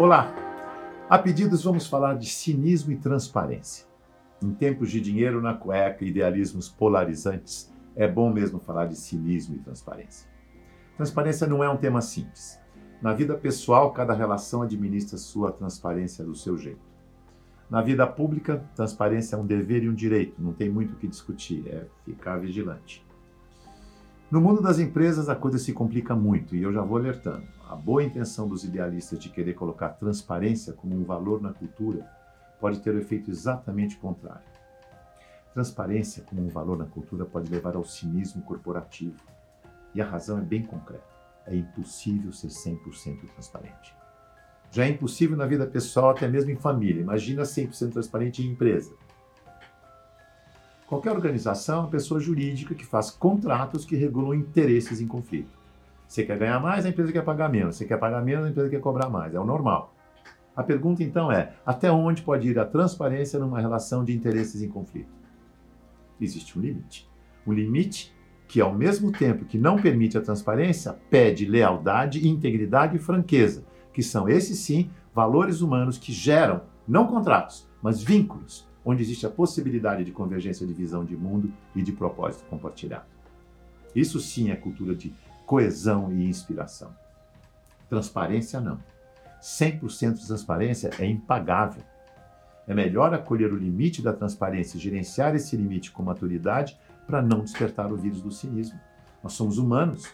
Olá! A pedidos vamos falar de cinismo e transparência. Em tempos de dinheiro na cueca e idealismos polarizantes, é bom mesmo falar de cinismo e transparência. Transparência não é um tema simples. Na vida pessoal, cada relação administra sua transparência do seu jeito. Na vida pública, transparência é um dever e um direito, não tem muito o que discutir, é ficar vigilante. No mundo das empresas, a coisa se complica muito e eu já vou alertando. A boa intenção dos idealistas de querer colocar transparência como um valor na cultura pode ter o efeito exatamente contrário. Transparência como um valor na cultura pode levar ao cinismo corporativo. E a razão é bem concreta. É impossível ser 100% transparente. Já é impossível na vida pessoal, até mesmo em família. Imagina 100% transparente em empresa. Qualquer organização é uma pessoa jurídica que faz contratos que regulam interesses em conflito. Você quer ganhar mais, a empresa quer pagar menos. Você quer pagar menos, a empresa quer cobrar mais. É o normal. A pergunta então é: até onde pode ir a transparência numa relação de interesses em conflito? Existe um limite. Um limite que, ao mesmo tempo que não permite a transparência, pede lealdade, integridade e franqueza, que são, esses sim, valores humanos que geram, não contratos, mas vínculos, onde existe a possibilidade de convergência de visão de mundo e de propósito compartilhado. Isso sim é cultura de coesão e inspiração. Transparência não. 100% de transparência é impagável. É melhor acolher o limite da transparência e gerenciar esse limite com maturidade para não despertar o vírus do cinismo. Nós somos humanos.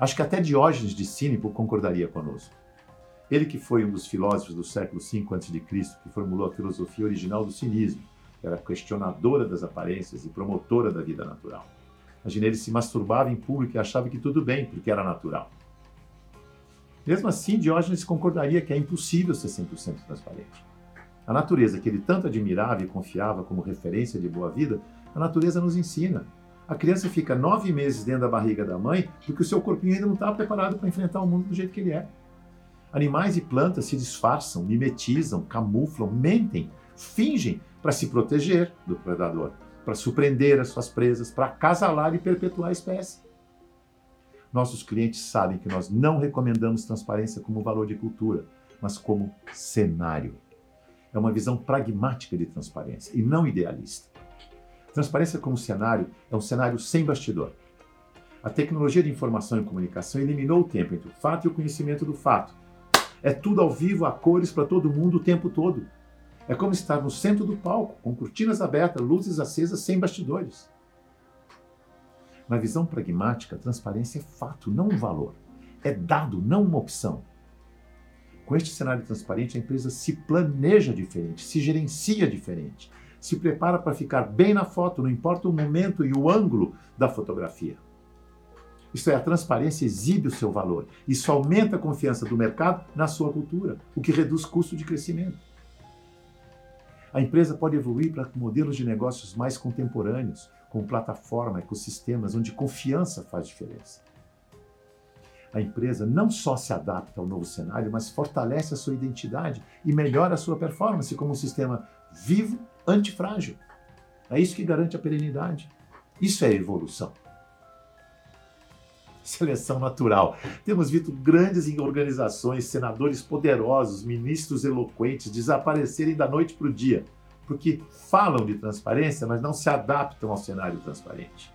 Acho que até Diógenes de Cínico concordaria conosco. Ele que foi um dos filósofos do século V a.C., que formulou a filosofia original do cinismo, que era questionadora das aparências e promotora da vida natural. Imagina, ele se masturbava em público e achava que tudo bem, porque era natural. Mesmo assim, Diógenes concordaria que é impossível ser 100% transparente. A natureza que ele tanto admirava e confiava como referência de boa vida, a natureza nos ensina. A criança fica nove meses dentro da barriga da mãe porque o seu corpinho ainda não está preparado para enfrentar o mundo do jeito que ele é. Animais e plantas se disfarçam, mimetizam, camuflam, mentem, fingem para se proteger do predador, para surpreender as suas presas, para acasalar e perpetuar a espécie. Nossos clientes sabem que nós não recomendamos transparência como valor de cultura, mas como cenário. É uma visão pragmática de transparência e não idealista. Transparência como cenário é um cenário sem bastidor. A tecnologia de informação e comunicação eliminou o tempo entre o fato e o conhecimento do fato, é tudo ao vivo, a cores para todo mundo o tempo todo. É como estar no centro do palco, com cortinas abertas, luzes acesas, sem bastidores. Na visão pragmática, transparência é fato, não um valor. É dado, não uma opção. Com este cenário transparente, a empresa se planeja diferente, se gerencia diferente, se prepara para ficar bem na foto, não importa o momento e o ângulo da fotografia. Isto é, a transparência exibe o seu valor. Isso aumenta a confiança do mercado na sua cultura, o que reduz custo de crescimento. A empresa pode evoluir para modelos de negócios mais contemporâneos, com plataforma, ecossistemas onde confiança faz diferença. A empresa não só se adapta ao novo cenário, mas fortalece a sua identidade e melhora a sua performance como um sistema vivo, antifrágil. É isso que garante a perenidade. Isso é evolução seleção natural. Temos visto grandes organizações, senadores poderosos, ministros eloquentes desaparecerem da noite para o dia, porque falam de transparência, mas não se adaptam ao cenário transparente.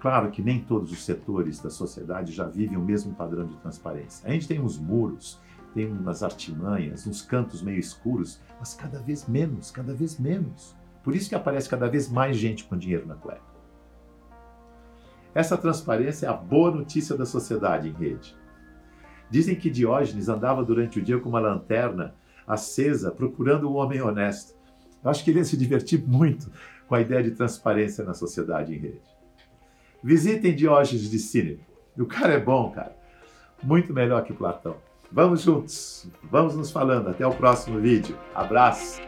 Claro que nem todos os setores da sociedade já vivem o mesmo padrão de transparência. A gente tem uns muros, tem umas artimanhas, uns cantos meio escuros, mas cada vez menos, cada vez menos. Por isso que aparece cada vez mais gente com dinheiro na cueca. Essa transparência é a boa notícia da sociedade em rede. Dizem que Diógenes andava durante o dia com uma lanterna acesa procurando um homem honesto. Eu acho que ele ia se divertir muito com a ideia de transparência na sociedade em rede. Visitem Diógenes de Cine. O cara é bom, cara. Muito melhor que Platão. Vamos juntos. Vamos nos falando. Até o próximo vídeo. Abraço.